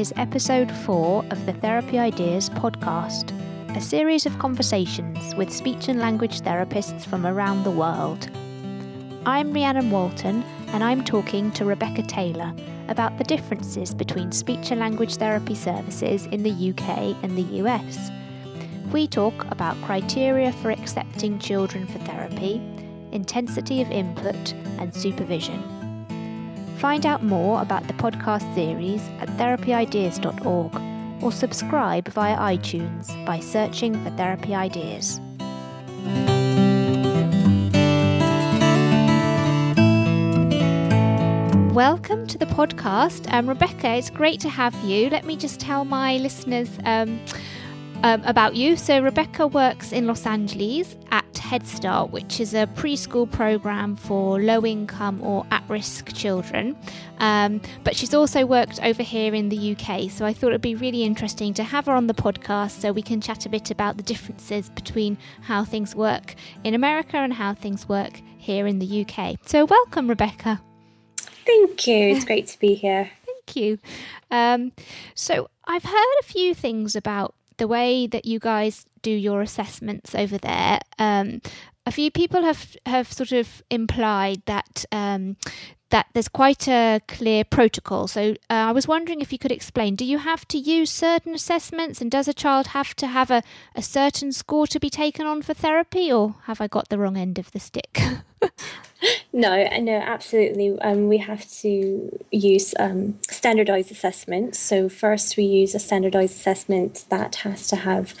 is episode 4 of the Therapy Ideas podcast, a series of conversations with speech and language therapists from around the world. I'm Rhiannon Walton, and I'm talking to Rebecca Taylor about the differences between speech and language therapy services in the UK and the US. We talk about criteria for accepting children for therapy, intensity of input, and supervision. Find out more about the podcast series at therapyideas.org or subscribe via iTunes by searching for Therapy Ideas. Welcome to the podcast. Um, Rebecca, it's great to have you. Let me just tell my listeners um, um, about you. So, Rebecca works in Los Angeles at Head Start, which is a preschool program for low income or at risk children. Um, but she's also worked over here in the UK, so I thought it'd be really interesting to have her on the podcast so we can chat a bit about the differences between how things work in America and how things work here in the UK. So, welcome, Rebecca. Thank you. It's great to be here. Thank you. Um, so, I've heard a few things about the way that you guys do your assessments over there. Um, a few people have have sort of implied that um, that there's quite a clear protocol. So uh, I was wondering if you could explain: Do you have to use certain assessments, and does a child have to have a, a certain score to be taken on for therapy, or have I got the wrong end of the stick? no, no, absolutely. Um, we have to use um, standardized assessments. So first, we use a standardized assessment that has to have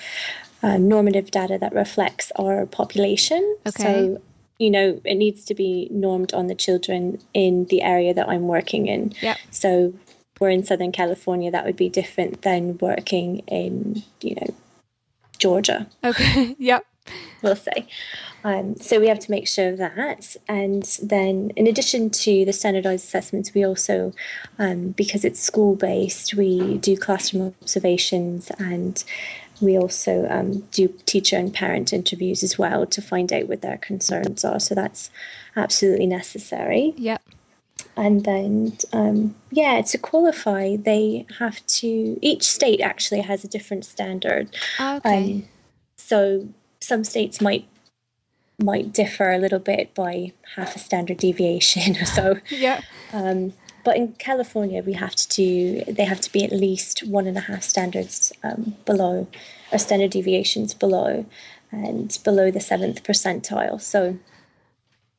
uh, normative data that reflects our population. Okay. So you know, it needs to be normed on the children in the area that I'm working in. Yep. So we're in Southern California, that would be different than working in, you know, Georgia. Okay. yep. We'll say. Um, so we have to make sure of that. And then, in addition to the standardized assessments, we also, um, because it's school based, we do classroom observations and we also um, do teacher and parent interviews as well to find out what their concerns are. So that's absolutely necessary. Yep. And then, um, yeah, to qualify, they have to, each state actually has a different standard. Okay. Um, so some states might might differ a little bit by half a standard deviation or so. yeah. Um, but in California, we have to do, they have to be at least one and a half standards um, below, or standard deviations below, and below the seventh percentile. So,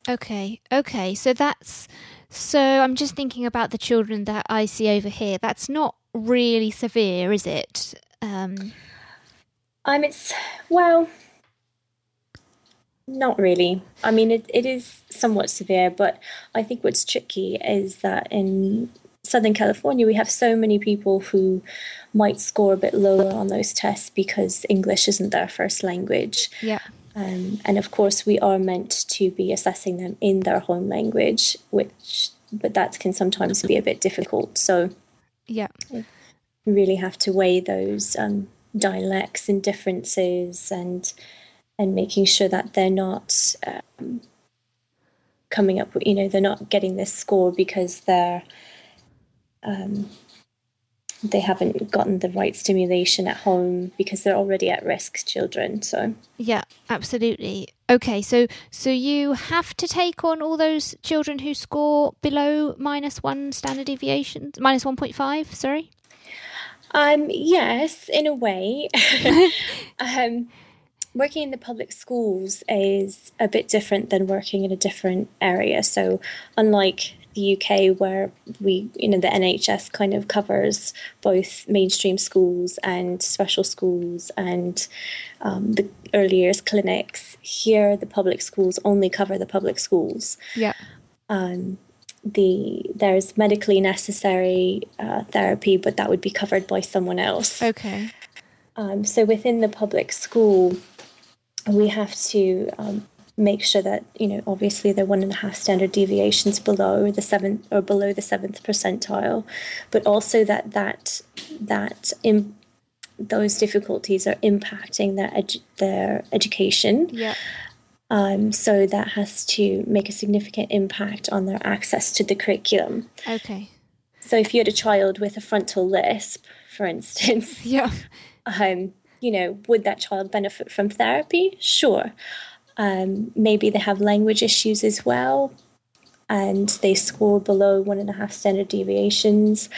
Okay. Okay. So that's so I'm just thinking about the children that I see over here. That's not really severe, is it? Um, um, it's, well, not really. I mean, it, it is somewhat severe, but I think what's tricky is that in Southern California, we have so many people who might score a bit lower on those tests because English isn't their first language. yeah. Um, and of course, we are meant to be assessing them in their home language, which, but that can sometimes be a bit difficult. So Yeah. we really have to weigh those um, dialects and differences and and making sure that they're not um, coming up with, you know, they're not getting this score because they're um, they haven't gotten the right stimulation at home because they're already at risk children. So Yeah, absolutely. Okay, so so you have to take on all those children who score below minus one standard deviation, minus one point five. Sorry. Um, yes, in a way. um, working in the public schools is a bit different than working in a different area. So, unlike the UK, where we, you know, the NHS kind of covers both mainstream schools and special schools and um, the early years clinics, here the public schools only cover the public schools Yeah. um, the there's medically necessary uh, therapy, but that would be covered by someone else. Okay. Um, so within the public school, we have to um, make sure that you know obviously they're one and a half standard deviations below the seventh or below the seventh percentile, but also that that that in those difficulties are impacting their edu- their education. Yeah. Um, so that has to make a significant impact on their access to the curriculum. Okay. So if you had a child with a frontal lisp, for instance, yeah, um, you know, would that child benefit from therapy? Sure. Um, maybe they have language issues as well, and they score below one and a half standard deviations.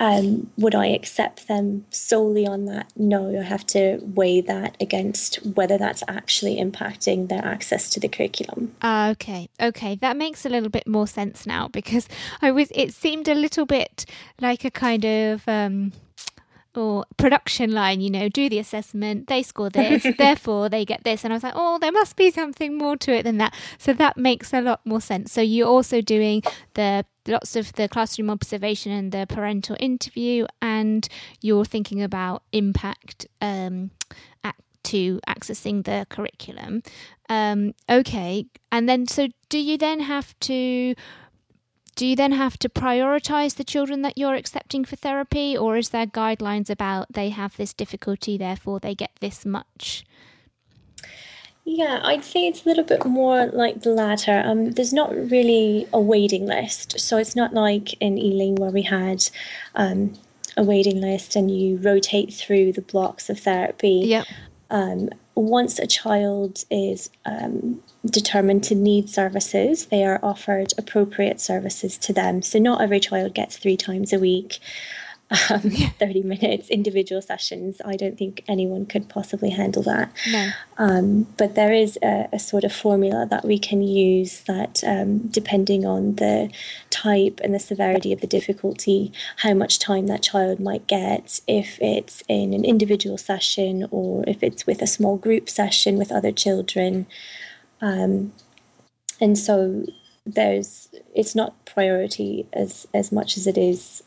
Um, would I accept them solely on that? No, I have to weigh that against whether that's actually impacting their access to the curriculum. Uh, okay, okay, that makes a little bit more sense now because I was. It seemed a little bit like a kind of. Um, or production line, you know, do the assessment, they score this, therefore they get this. And I was like, oh, there must be something more to it than that. So that makes a lot more sense. So you're also doing the lots of the classroom observation and the parental interview, and you're thinking about impact um, to accessing the curriculum. Um, okay. And then, so do you then have to do you then have to prioritize the children that you're accepting for therapy, or is there guidelines about they have this difficulty, therefore they get this much? Yeah, I'd say it's a little bit more like the latter. Um, there's not really a waiting list, so it's not like in Ealing where we had um, a waiting list and you rotate through the blocks of therapy. Yeah. Um, once a child is um, determined to need services, they are offered appropriate services to them. So, not every child gets three times a week. Um, 30 minutes individual sessions. I don't think anyone could possibly handle that. No. Um, but there is a, a, sort of formula that we can use that, um, depending on the type and the severity of the difficulty, how much time that child might get, if it's in an individual session or if it's with a small group session with other children. Um, and so there's it's not priority as as much as it is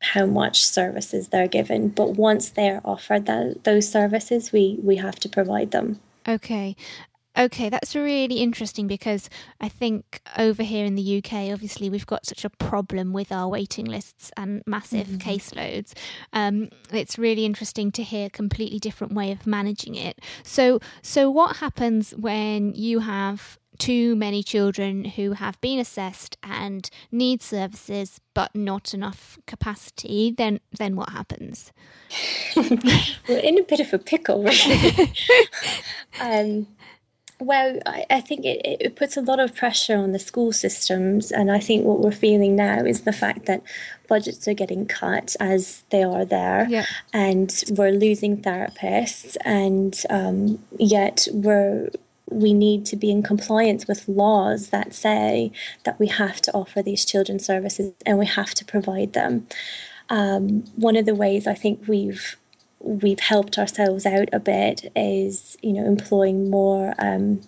how much services they're given. But once they're offered that those services we we have to provide them. Okay Okay, that's really interesting because I think over here in the UK, obviously, we've got such a problem with our waiting lists and massive mm-hmm. caseloads. Um, it's really interesting to hear a completely different way of managing it. So, so what happens when you have too many children who have been assessed and need services but not enough capacity, then then what happens? We're in a bit of a pickle, really. um, well, I, I think it, it puts a lot of pressure on the school systems, and I think what we're feeling now is the fact that budgets are getting cut as they are there, yeah. and we're losing therapists, and um, yet we're we need to be in compliance with laws that say that we have to offer these children services and we have to provide them. Um, one of the ways I think we've we've helped ourselves out a bit is you know employing more um,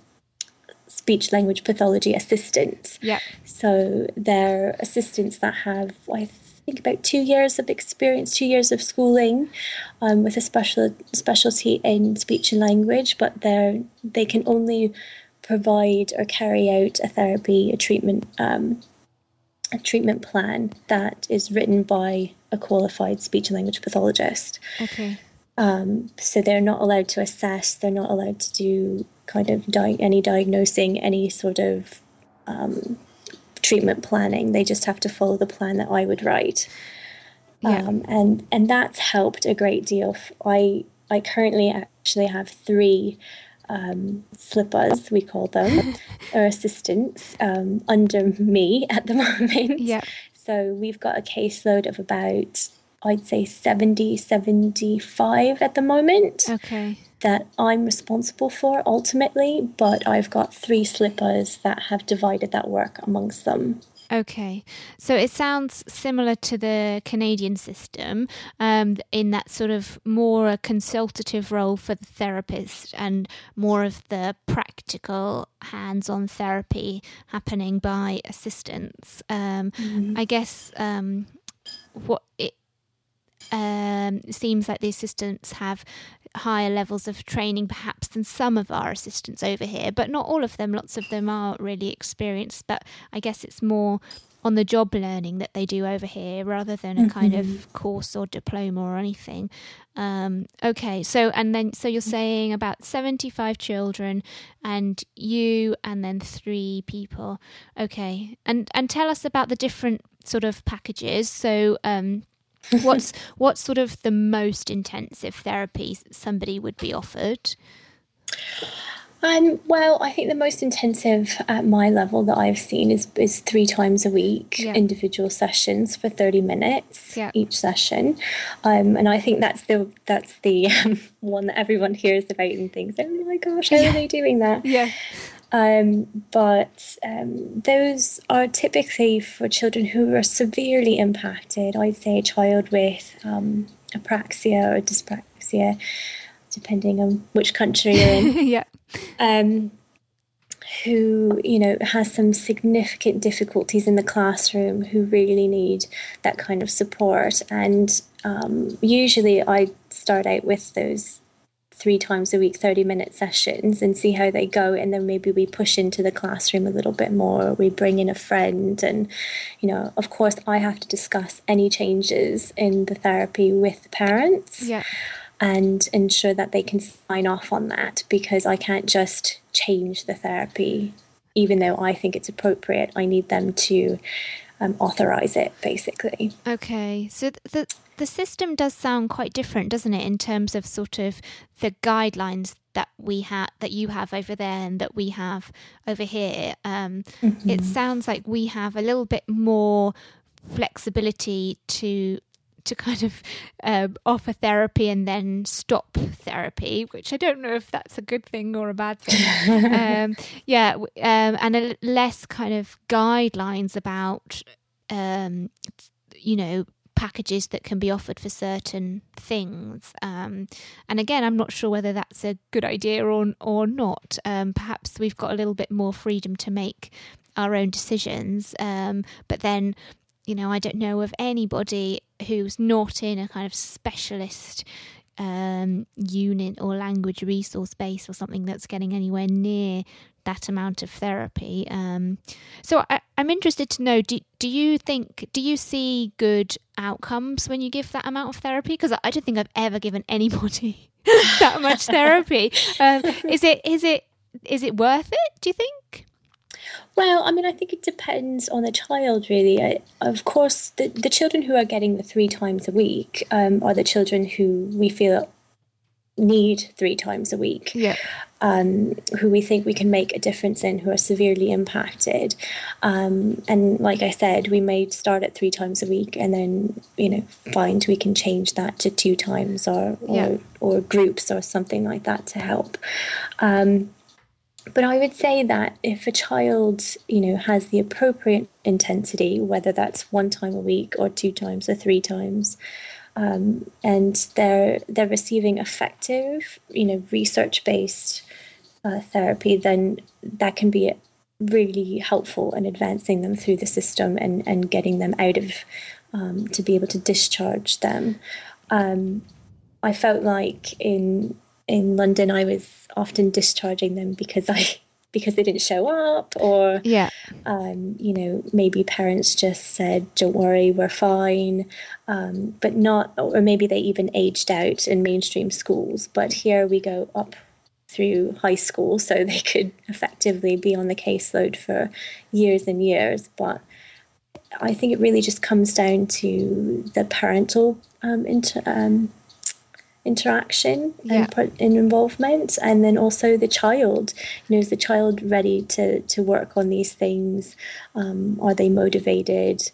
speech language pathology assistants. Yeah. So they're assistants that have I think about two years of experience, two years of schooling, um, with a special specialty in speech and language, but they're they can only provide or carry out a therapy, a treatment, um, a treatment plan that is written by a qualified speech and language pathologist. Okay. Um, so they're not allowed to assess. They're not allowed to do kind of di- any diagnosing, any sort of um, treatment planning. They just have to follow the plan that I would write. Yeah. Um, and and that's helped a great deal. I I currently actually have three um, slippers, we call them, or assistants um, under me at the moment. Yeah. So we've got a caseload of about, I'd say 70, 75 at the moment. Okay that I'm responsible for ultimately, but I've got three slippers that have divided that work amongst them. Okay, so it sounds similar to the Canadian system um, in that sort of more a consultative role for the therapist and more of the practical hands on therapy happening by assistants. Um, mm-hmm. I guess um, what it um, seems like the assistants have higher levels of training perhaps than some of our assistants over here, but not all of them. Lots of them are really experienced, but I guess it's more on the job learning that they do over here rather than a mm-hmm. kind of mm-hmm. course or diploma or anything. Um, okay, so and then so you're saying about 75 children and you and then three people. Okay, and and tell us about the different sort of packages. So um, what's what's sort of the most intensive therapy somebody would be offered? Um, well, I think the most intensive at my level that I've seen is, is three times a week, yeah. individual sessions for 30 minutes yeah. each session. Um, and I think that's the that's the um, one that everyone hears about and thinks, oh my gosh, how yeah. are they doing that? Yeah. Um, but um, those are typically for children who are severely impacted. I'd say a child with um, apraxia or dyspraxia depending on which country you're in. yeah. Um, who you know has some significant difficulties in the classroom who really need that kind of support and um, usually i start out with those three times a week 30 minute sessions and see how they go and then maybe we push into the classroom a little bit more we bring in a friend and you know of course i have to discuss any changes in the therapy with the parents yeah and ensure that they can sign off on that because I can't just change the therapy, even though I think it's appropriate. I need them to um, authorize it, basically. Okay, so the the system does sound quite different, doesn't it, in terms of sort of the guidelines that we have that you have over there and that we have over here. Um, mm-hmm. It sounds like we have a little bit more flexibility to to kind of um, offer therapy and then stop therapy, which I don't know if that's a good thing or a bad thing. um, yeah, um, and a, less kind of guidelines about, um, you know, packages that can be offered for certain things. Um, and again, I'm not sure whether that's a good idea or or not. Um, perhaps we've got a little bit more freedom to make our own decisions. Um, but then you know, I don't know of anybody who's not in a kind of specialist um, unit or language resource base or something that's getting anywhere near that amount of therapy. Um, so I, am interested to know: do do you think do you see good outcomes when you give that amount of therapy? Because I don't think I've ever given anybody that much therapy. Um, is it is it is it worth it? Do you think? Well, I mean, I think it depends on the child, really. I, of course, the, the children who are getting the three times a week um, are the children who we feel need three times a week. Yeah. Um, who we think we can make a difference in, who are severely impacted. Um, and like I said, we may start at three times a week and then, you know, find we can change that to two times or, or, yeah. or groups or something like that to help. Um, but I would say that if a child, you know, has the appropriate intensity, whether that's one time a week or two times or three times, um, and they're they're receiving effective, you know, research based uh, therapy, then that can be really helpful in advancing them through the system and and getting them out of um, to be able to discharge them. Um, I felt like in in London, I was often discharging them because I because they didn't show up, or yeah, um, you know, maybe parents just said, "Don't worry, we're fine," um, but not, or maybe they even aged out in mainstream schools. But here we go up through high school, so they could effectively be on the caseload for years and years, but. I think it really just comes down to the parental um, inter, um, interaction yeah. and, and involvement and then also the child. You know is the child ready to to work on these things? Um, are they motivated?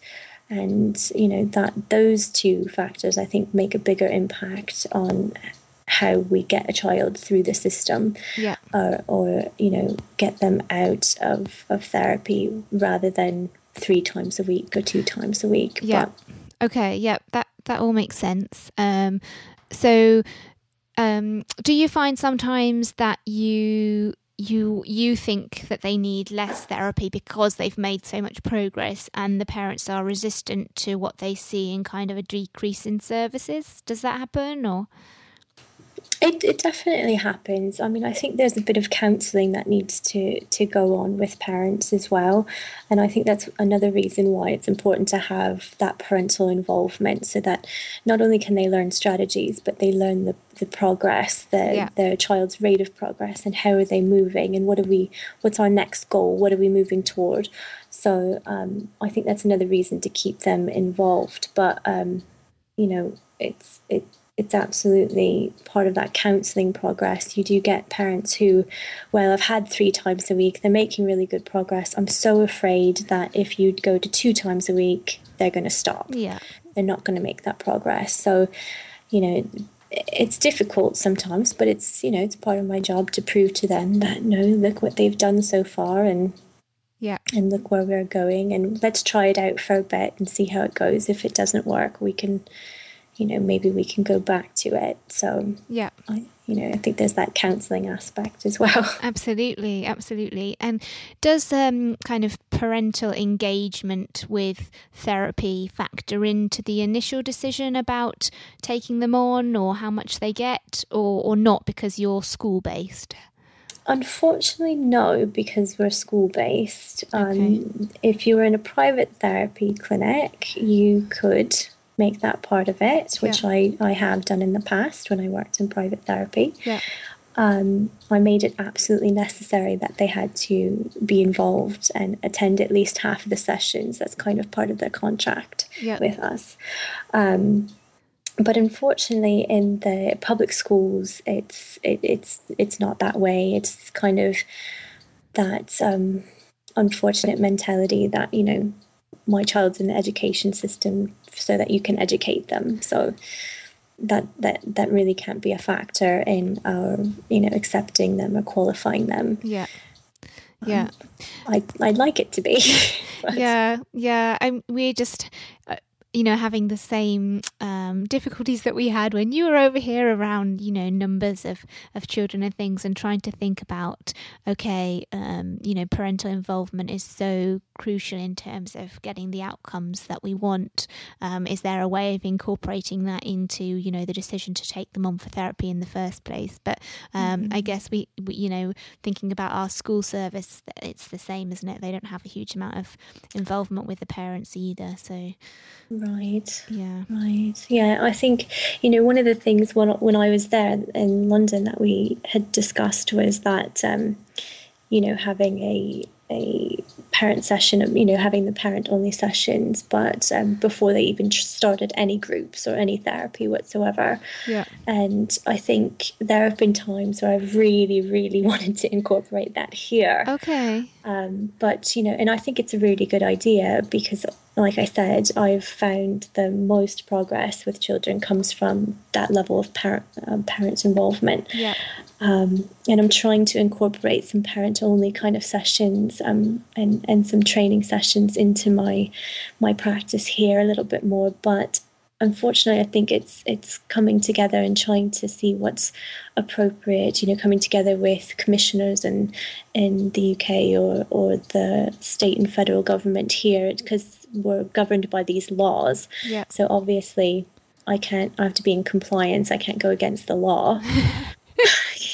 And you know that those two factors i think make a bigger impact on how we get a child through the system. Yeah. or, or you know get them out of, of therapy rather than three times a week or two times a week. Yeah. But, okay. Yeah that that all makes sense. Um so um, do you find sometimes that you you you think that they need less therapy because they've made so much progress and the parents are resistant to what they see in kind of a decrease in services? Does that happen or It, it definitely happens. I mean, I think there's a bit of counselling that needs to, to go on with parents as well. And I think that's another reason why it's important to have that parental involvement so that not only can they learn strategies, but they learn the, the progress, the, yeah. their child's rate of progress and how are they moving and what are we, what's our next goal? What are we moving toward? So um, I think that's another reason to keep them involved. But, um, you know, it's, it, it's absolutely part of that counselling progress. You do get parents who, well, I've had three times a week, they're making really good progress. I'm so afraid that if you go to two times a week, they're going to stop. Yeah. They're not going to make that progress. So, you know, it's difficult sometimes, but it's, you know, it's part of my job to prove to them that, no, look what they've done so far and yeah. And look where we're going and let's try it out for a bit and see how it goes. If it doesn't work, we can you know maybe we can go back to it. So yeah. I, you know i think there's that counseling aspect as well. Absolutely absolutely. And does um kind of parental engagement with therapy factor into the initial decision about taking them on or how much they get or or not because you're school based Unfortunately, no, because we're school based. Okay. Um, if you were in a private therapy clinic, you could make that part of it, which yeah. I, I have done in the past when I worked in private therapy. Yeah. Um, I made it absolutely necessary that they had to be involved and attend at least half of the sessions. That's kind of part of their contract yeah. with us. Um, but unfortunately, in the public schools, it's it, it's it's not that way. It's kind of that um, unfortunate mentality that you know my child's in the education system so that you can educate them. So that that that really can't be a factor in our you know accepting them or qualifying them. Yeah. Yeah. Um, I I'd like it to be. yeah, yeah. I'm. We just. Uh, you know, having the same um, difficulties that we had when you were over here around, you know, numbers of, of children and things, and trying to think about, okay, um, you know, parental involvement is so crucial in terms of getting the outcomes that we want. Um, is there a way of incorporating that into, you know, the decision to take them on for therapy in the first place? But um, mm-hmm. I guess we, we, you know, thinking about our school service, it's the same, isn't it? They don't have a huge amount of involvement with the parents either. So. Right. Yeah. Right. Yeah. I think you know one of the things when when I was there in London that we had discussed was that um, you know having a a parent session, you know, having the parent only sessions, but um, before they even started any groups or any therapy whatsoever. Yeah. And I think there have been times where I've really, really wanted to incorporate that here. Okay. Um, but, you know, and I think it's a really good idea because like I said, I've found the most progress with children comes from that level of parent um, parents involvement. Yeah. Um, and I'm trying to incorporate some parent only kind of sessions um, and and some training sessions into my my practice here a little bit more. But unfortunately, I think it's it's coming together and trying to see what's appropriate. You know, coming together with commissioners and in the UK or or the state and federal government here because we're governed by these laws. Yeah. So obviously, I can't. I have to be in compliance. I can't go against the law.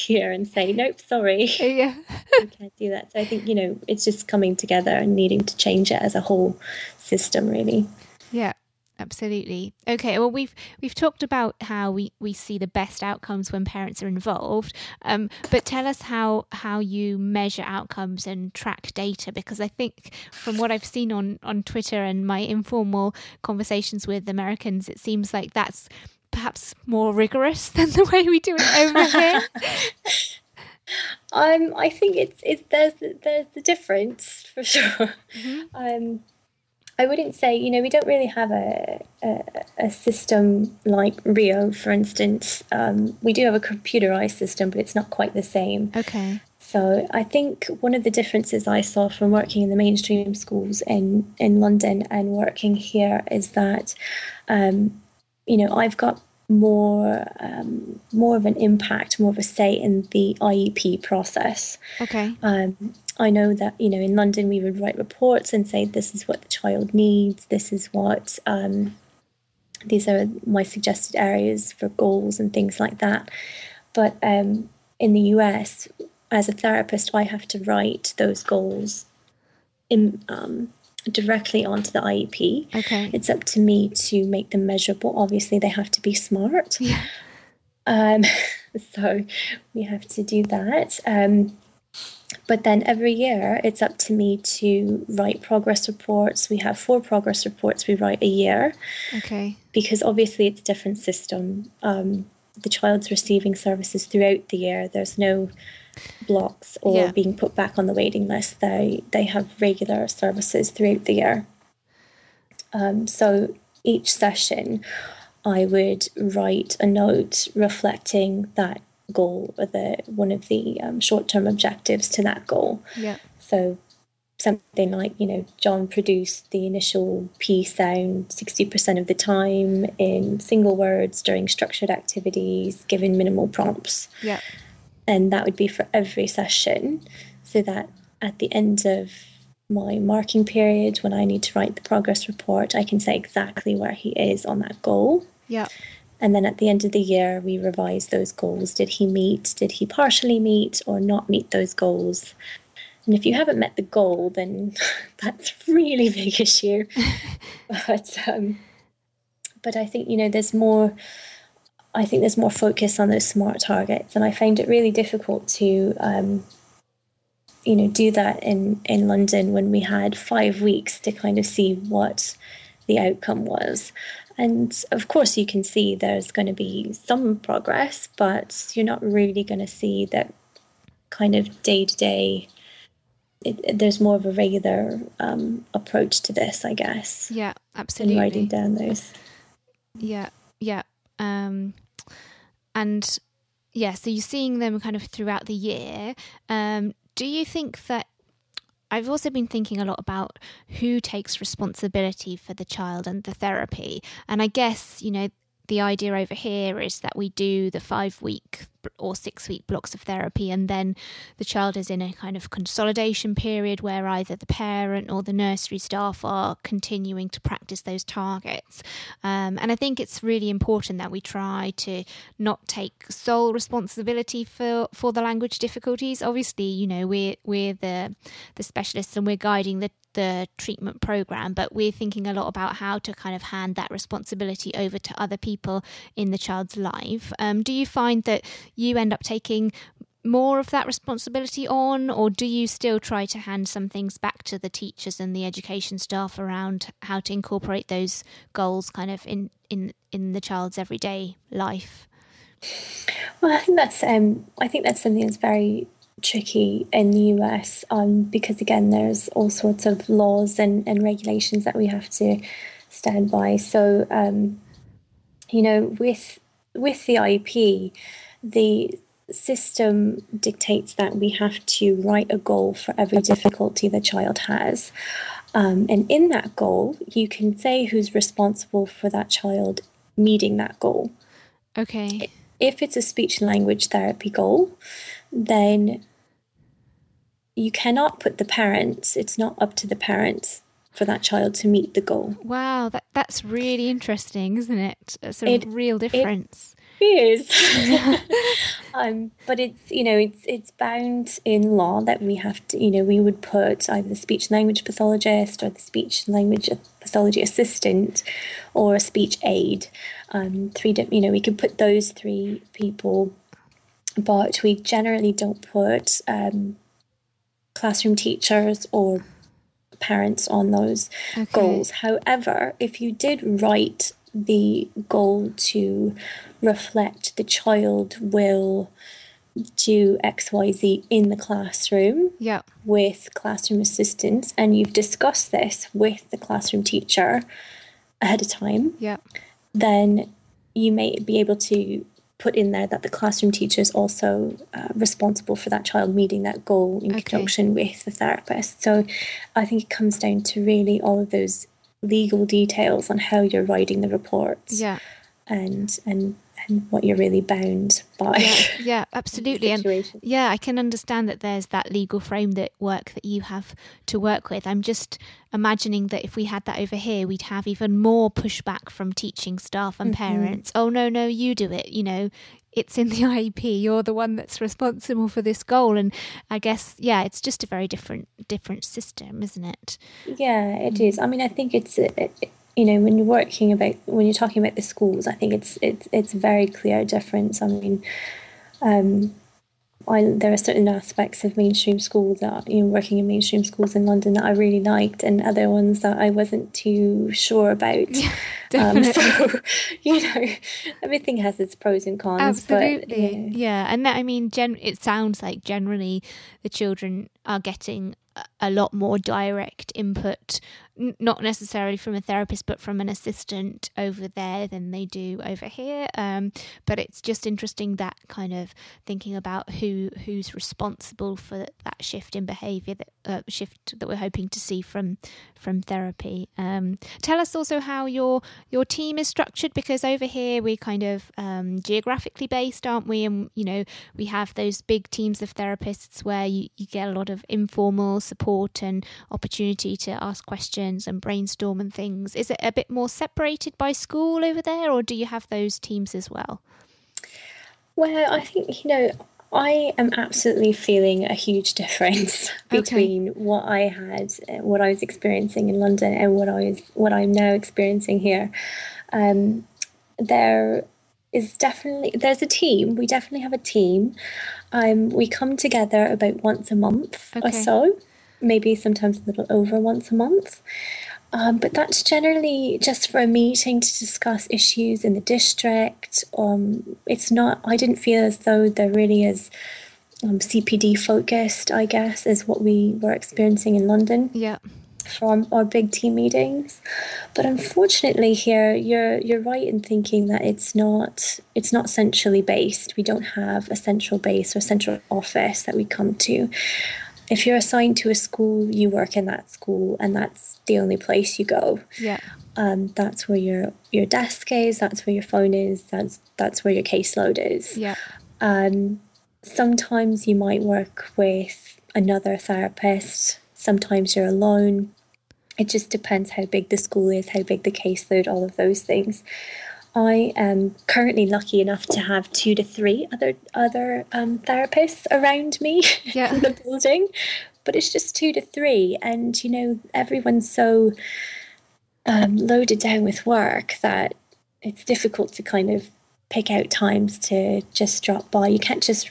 here and say nope sorry. Yeah. You can't do that. So i think you know it's just coming together and needing to change it as a whole system really. Yeah absolutely. Okay well we've we've talked about how we we see the best outcomes when parents are involved um, but tell us how how you measure outcomes and track data because i think from what i've seen on on twitter and my informal conversations with americans it seems like that's perhaps more rigorous than the way we do it over here um i think it's it's there's there's the difference for sure mm-hmm. um I wouldn't say, you know, we don't really have a, a, a system like Rio, for instance. Um, we do have a computerized system, but it's not quite the same. Okay. So I think one of the differences I saw from working in the mainstream schools in, in London and working here is that, um, you know, I've got more um, more of an impact, more of a say in the IEP process. Okay. Um, I know that you know in London we would write reports and say this is what the child needs, this is what um, these are my suggested areas for goals and things like that. But um, in the US, as a therapist, I have to write those goals in, um, directly onto the IEP. Okay. It's up to me to make them measurable. Obviously, they have to be smart. Yeah. Um, so we have to do that. Um, but then every year, it's up to me to write progress reports. We have four progress reports we write a year Okay. because obviously it's a different system. Um, the child's receiving services throughout the year. There's no blocks or Yeah. being put back on the waiting list. They they have regular services throughout the year. Um, so each session, I would write a note reflecting that goal or the one of the um, short term objectives to that goal. Yeah. So something like, you know, John produced the initial P sound 60% of the time in single words during structured activities, given minimal prompts. Yeah. And that would be for every session, so that at the end of my marking period, when I need to write the progress report, I can say exactly where he is on that goal. Yeah. And then at the end of the year, we revise those goals. Did he meet? Did he partially meet or not meet those goals? And if you haven't met the goal, then that's a really big issue. but um, but I think you know there's more. I think there's more focus on those smart targets, and I find it really difficult to um, you know do that in in London when we had five weeks to kind of see what the outcome was. And of course, you can see there's going to be some progress, but you're not really going to see that kind of day to day. There's more of a regular um, approach to this, I guess, Yeah. in Absolutely. writing down those. Yeah, yeah. Um, and yeah, so you're seeing them kind of throughout the year. Um, do you think that I've also been thinking a lot about who takes responsibility for the child and the therapy? And I guess, you know, the idea over here is that we do the five week or six week blocks of therapy, and then the child is in a kind of consolidation period where either the parent or the nursery staff are continuing to practice those targets. Um, and I think it's really important that we try to not take sole responsibility for, for the language difficulties. Obviously, you know, we're, we're the, the specialists and we're guiding the the treatment program, but we're thinking a lot about how to kind of hand that responsibility over to other people in the child's life. Um, do you find that you end up taking more of that responsibility on, or do you still try to hand some things back to the teachers and the education staff around how to incorporate those goals kind of in in in the child's everyday life? Well, I think that's um, I think that's something that's very tricky in the US um, because again, there's all sorts of laws and, and regulations that we have to stand by. So, um, you know, with with the IEP, the system dictates that we have to write a goal for every difficulty the child has. Um, and in that goal, you can say who's responsible for that child meeting that goal. Okay. If it's a speech and language therapy goal, then you cannot put the parents, it's not up to the parents for that child to meet the goal. Wow, that that's really interesting, isn't it? It's a It- real difference. Is. um, but it's you know it's it's bound in law that we have to you know we would put either the speech and language pathologist or the speech and language pathology assistant or a speech aide. Um, three you know we could put those three people, but we generally don't put um, classroom teachers or parents on those Okay. goals. However, if you did write the goal to reflect the child will do XYZ in the classroom Yeah. with classroom assistants, and you've discussed this with the classroom teacher ahead of time, Yeah. then you may be able to put in there that the classroom teacher is also uh, responsible for that child meeting that goal in Okay. conjunction with the therapist. So I think it comes down to really all of those legal details on how you're writing the reports Yeah. and and and what you're really bound by. Yeah, yeah absolutely. and yeah, I can understand that there's that legal framework that work that you have to work with. I'm just imagining that if we had that over here, we'd have even more pushback from teaching staff and mm-hmm. parents. Oh, no, no, you do it. You know, it's in the IEP. You're the one that's responsible for this goal. And I guess, yeah, it's just a very different, different system, isn't it? Yeah, it is. I mean, I think it's, it, you know, when you're working about, when you're talking about the schools, I think it's, it's, it's a very clear difference. I mean, um, I, there are certain aspects of mainstream schools that you know working in mainstream schools in London that I really liked, and other ones that I wasn't too sure about. Yeah, um, so you know, everything has its pros and cons. Absolutely, but, yeah. yeah, and that, I mean, gen- it sounds like generally the children are getting a lot more direct input not necessarily from a therapist but from an assistant over there than they do over here um, but it's just interesting that kind of thinking about who who's responsible for that shift in behavior that uh, shift that we're hoping to see from from therapy um, tell us also how your your team is structured because over here we're kind of um, geographically based aren't we and you know we have those big teams of therapists where you, you get a lot of informal support and opportunity to ask questions questions and brainstorm and things. Is it a bit more separated by school over there, or do you have those teams as well? Well, I think, you know, I am absolutely feeling a huge difference between okay. what I had, what I was experiencing in London, and what I was, what I'm now experiencing here. Um, there is definitely there's a team. We definitely have a team. Um, we come together about once a month okay. or so maybe sometimes a little over once a month. Um, but that's generally just for a meeting to discuss issues in the district. Um, it's not, I didn't feel as though there really is um, CPD focused, I guess, is what we were experiencing in London. Yeah. From our big team meetings, but unfortunately here you're you're right in thinking that it's not it's not centrally based. We don't have a central base or central office that we come to if you're assigned to a school, you work in that school, and that's the only place you go. Yeah. Um, that's where your your desk is. That's where your phone is. That's that's where your caseload is. Yeah. Um, sometimes you might work with another therapist. Sometimes you're alone. It just depends how big the school is, how big the caseload, all of those things. I am currently lucky enough to have two to three other other um, therapists around me yeah. in the building, but it's just two to three, and you know everyone's so um, loaded down with work that it's difficult to kind of pick out times to just drop by. You can't just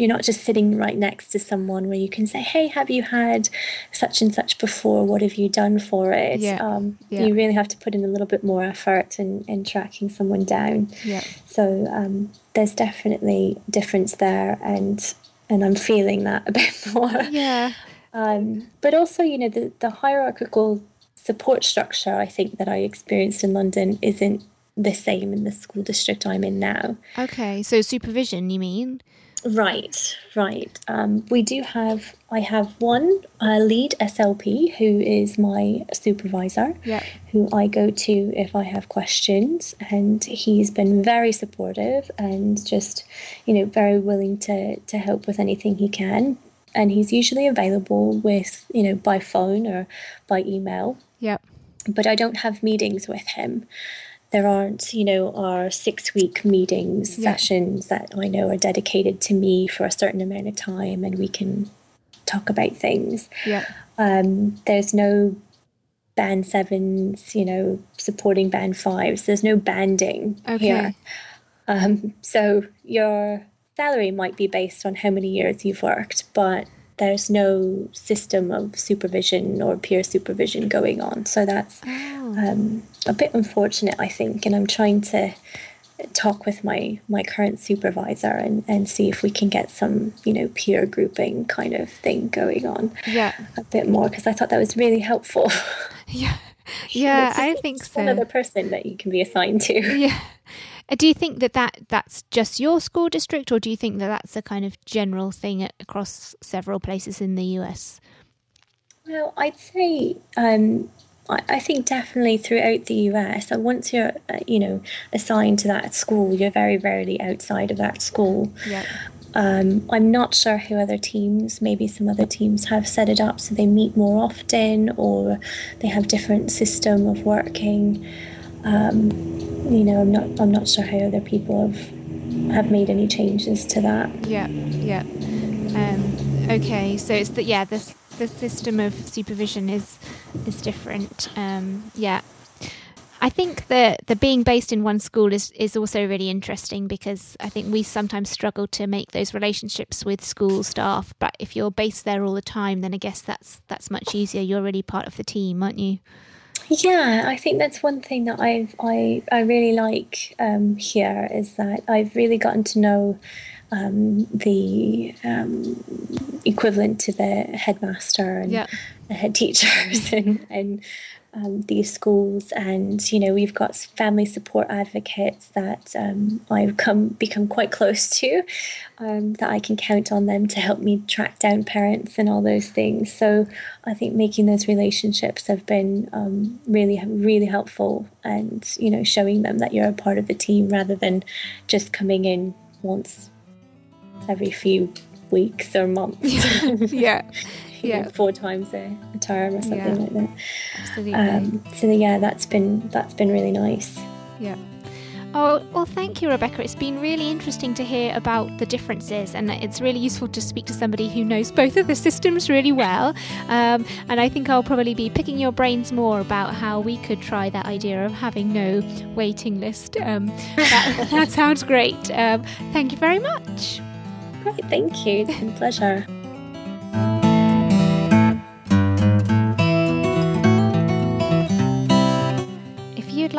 you're not just sitting right next to someone where you can say, "Hey, have you had such and such before? What have you done for it?" Yeah. Um, yeah. You really have to put in a little bit more effort in, in tracking someone down. Yeah. So um, there's definitely difference there, and and I'm feeling that a bit more. Yeah. Um, but also, you know, the the hierarchical support structure I think that I experienced in London isn't the same in the school district I'm in now. Okay, so supervision, you mean? Right, right. Um, we do have, I have one uh, lead SLP who is my supervisor, who I go to if I have questions. And he's been very supportive and just, you know, very willing to, to help with anything he can. And he's usually available with, you know, by phone or by email. Yep. But I don't have meetings with him there aren't, you know, our six week meetings, yeah. sessions that I know are dedicated to me for a certain amount of time and we can talk about things. Yeah. Um, there's no band sevens, you know, supporting band fives. There's no banding okay. here. Um, so your salary might be based on how many years you've worked, but there's no system of supervision or peer supervision going on. So that's oh. um, a bit unfortunate, I think. And I'm trying to talk with my my current supervisor and and see if we can get some you know peer grouping kind of thing going on yeah a bit more because i thought that was really helpful yeah yeah i think so another person that you can be assigned to yeah do you think that, that that's just your school district, or do you think that that's a kind of general thing across several places in the US? Well, I'd say um, I, I think definitely throughout the US, once you're, uh, you know, assigned to that school, you're very rarely outside of that school. Yeah. Um, I'm not sure how other teams, maybe some other teams have set it up so they meet more often or they have different system of working. Um, you know, I'm not I'm not sure how other people have have made any changes to that. Yeah, yeah. Um, okay, so it's that yeah the the system of supervision is is different. Um, yeah. I think that the being based in one school is, is also really interesting because I think we sometimes struggle to make those relationships with school staff. But if you're based there all the time, then I guess that's that's much easier. You're really part of the team, aren't you? Yeah, I think that's one thing that I've I I really like um, here is that I've really gotten to know um, the um, equivalent to the headmaster and Yeah. the head teachers and and um, these schools, and you know we've got family support advocates that um, I've come become quite close to, um, that I can count on them to help me track down parents and all those things. So I think making those relationships have been um, really really helpful, and you know showing them that you're a part of the team rather than just coming in once every few weeks or months. yeah, know, Yeah. four times a, term or something Yeah. like that. absolutely. Um, so yeah, that's been that's been really nice. Yeah. Oh, well, thank you, Rebecca. It's been really interesting to hear about the differences, and it's really useful to speak to somebody who knows both of the systems really well. Um, and I think I'll probably be picking your brains more about how we could try that idea of having no waiting list. Um, that, that sounds great. Um, thank you very much. Great, thank you. It's been a pleasure.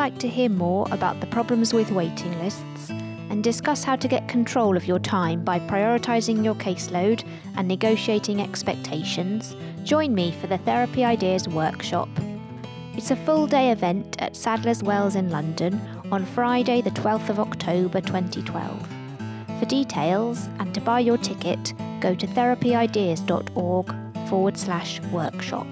Like to hear more about the problems with waiting lists and discuss how to get control of your time by prioritising your caseload and negotiating expectations, join me for the Therapy Ideas Workshop. It's a full day event at Sadler's Wells in London on Friday, the 12th of October 2012. For details and to buy your ticket, go to therapyideas.org forward slash workshop.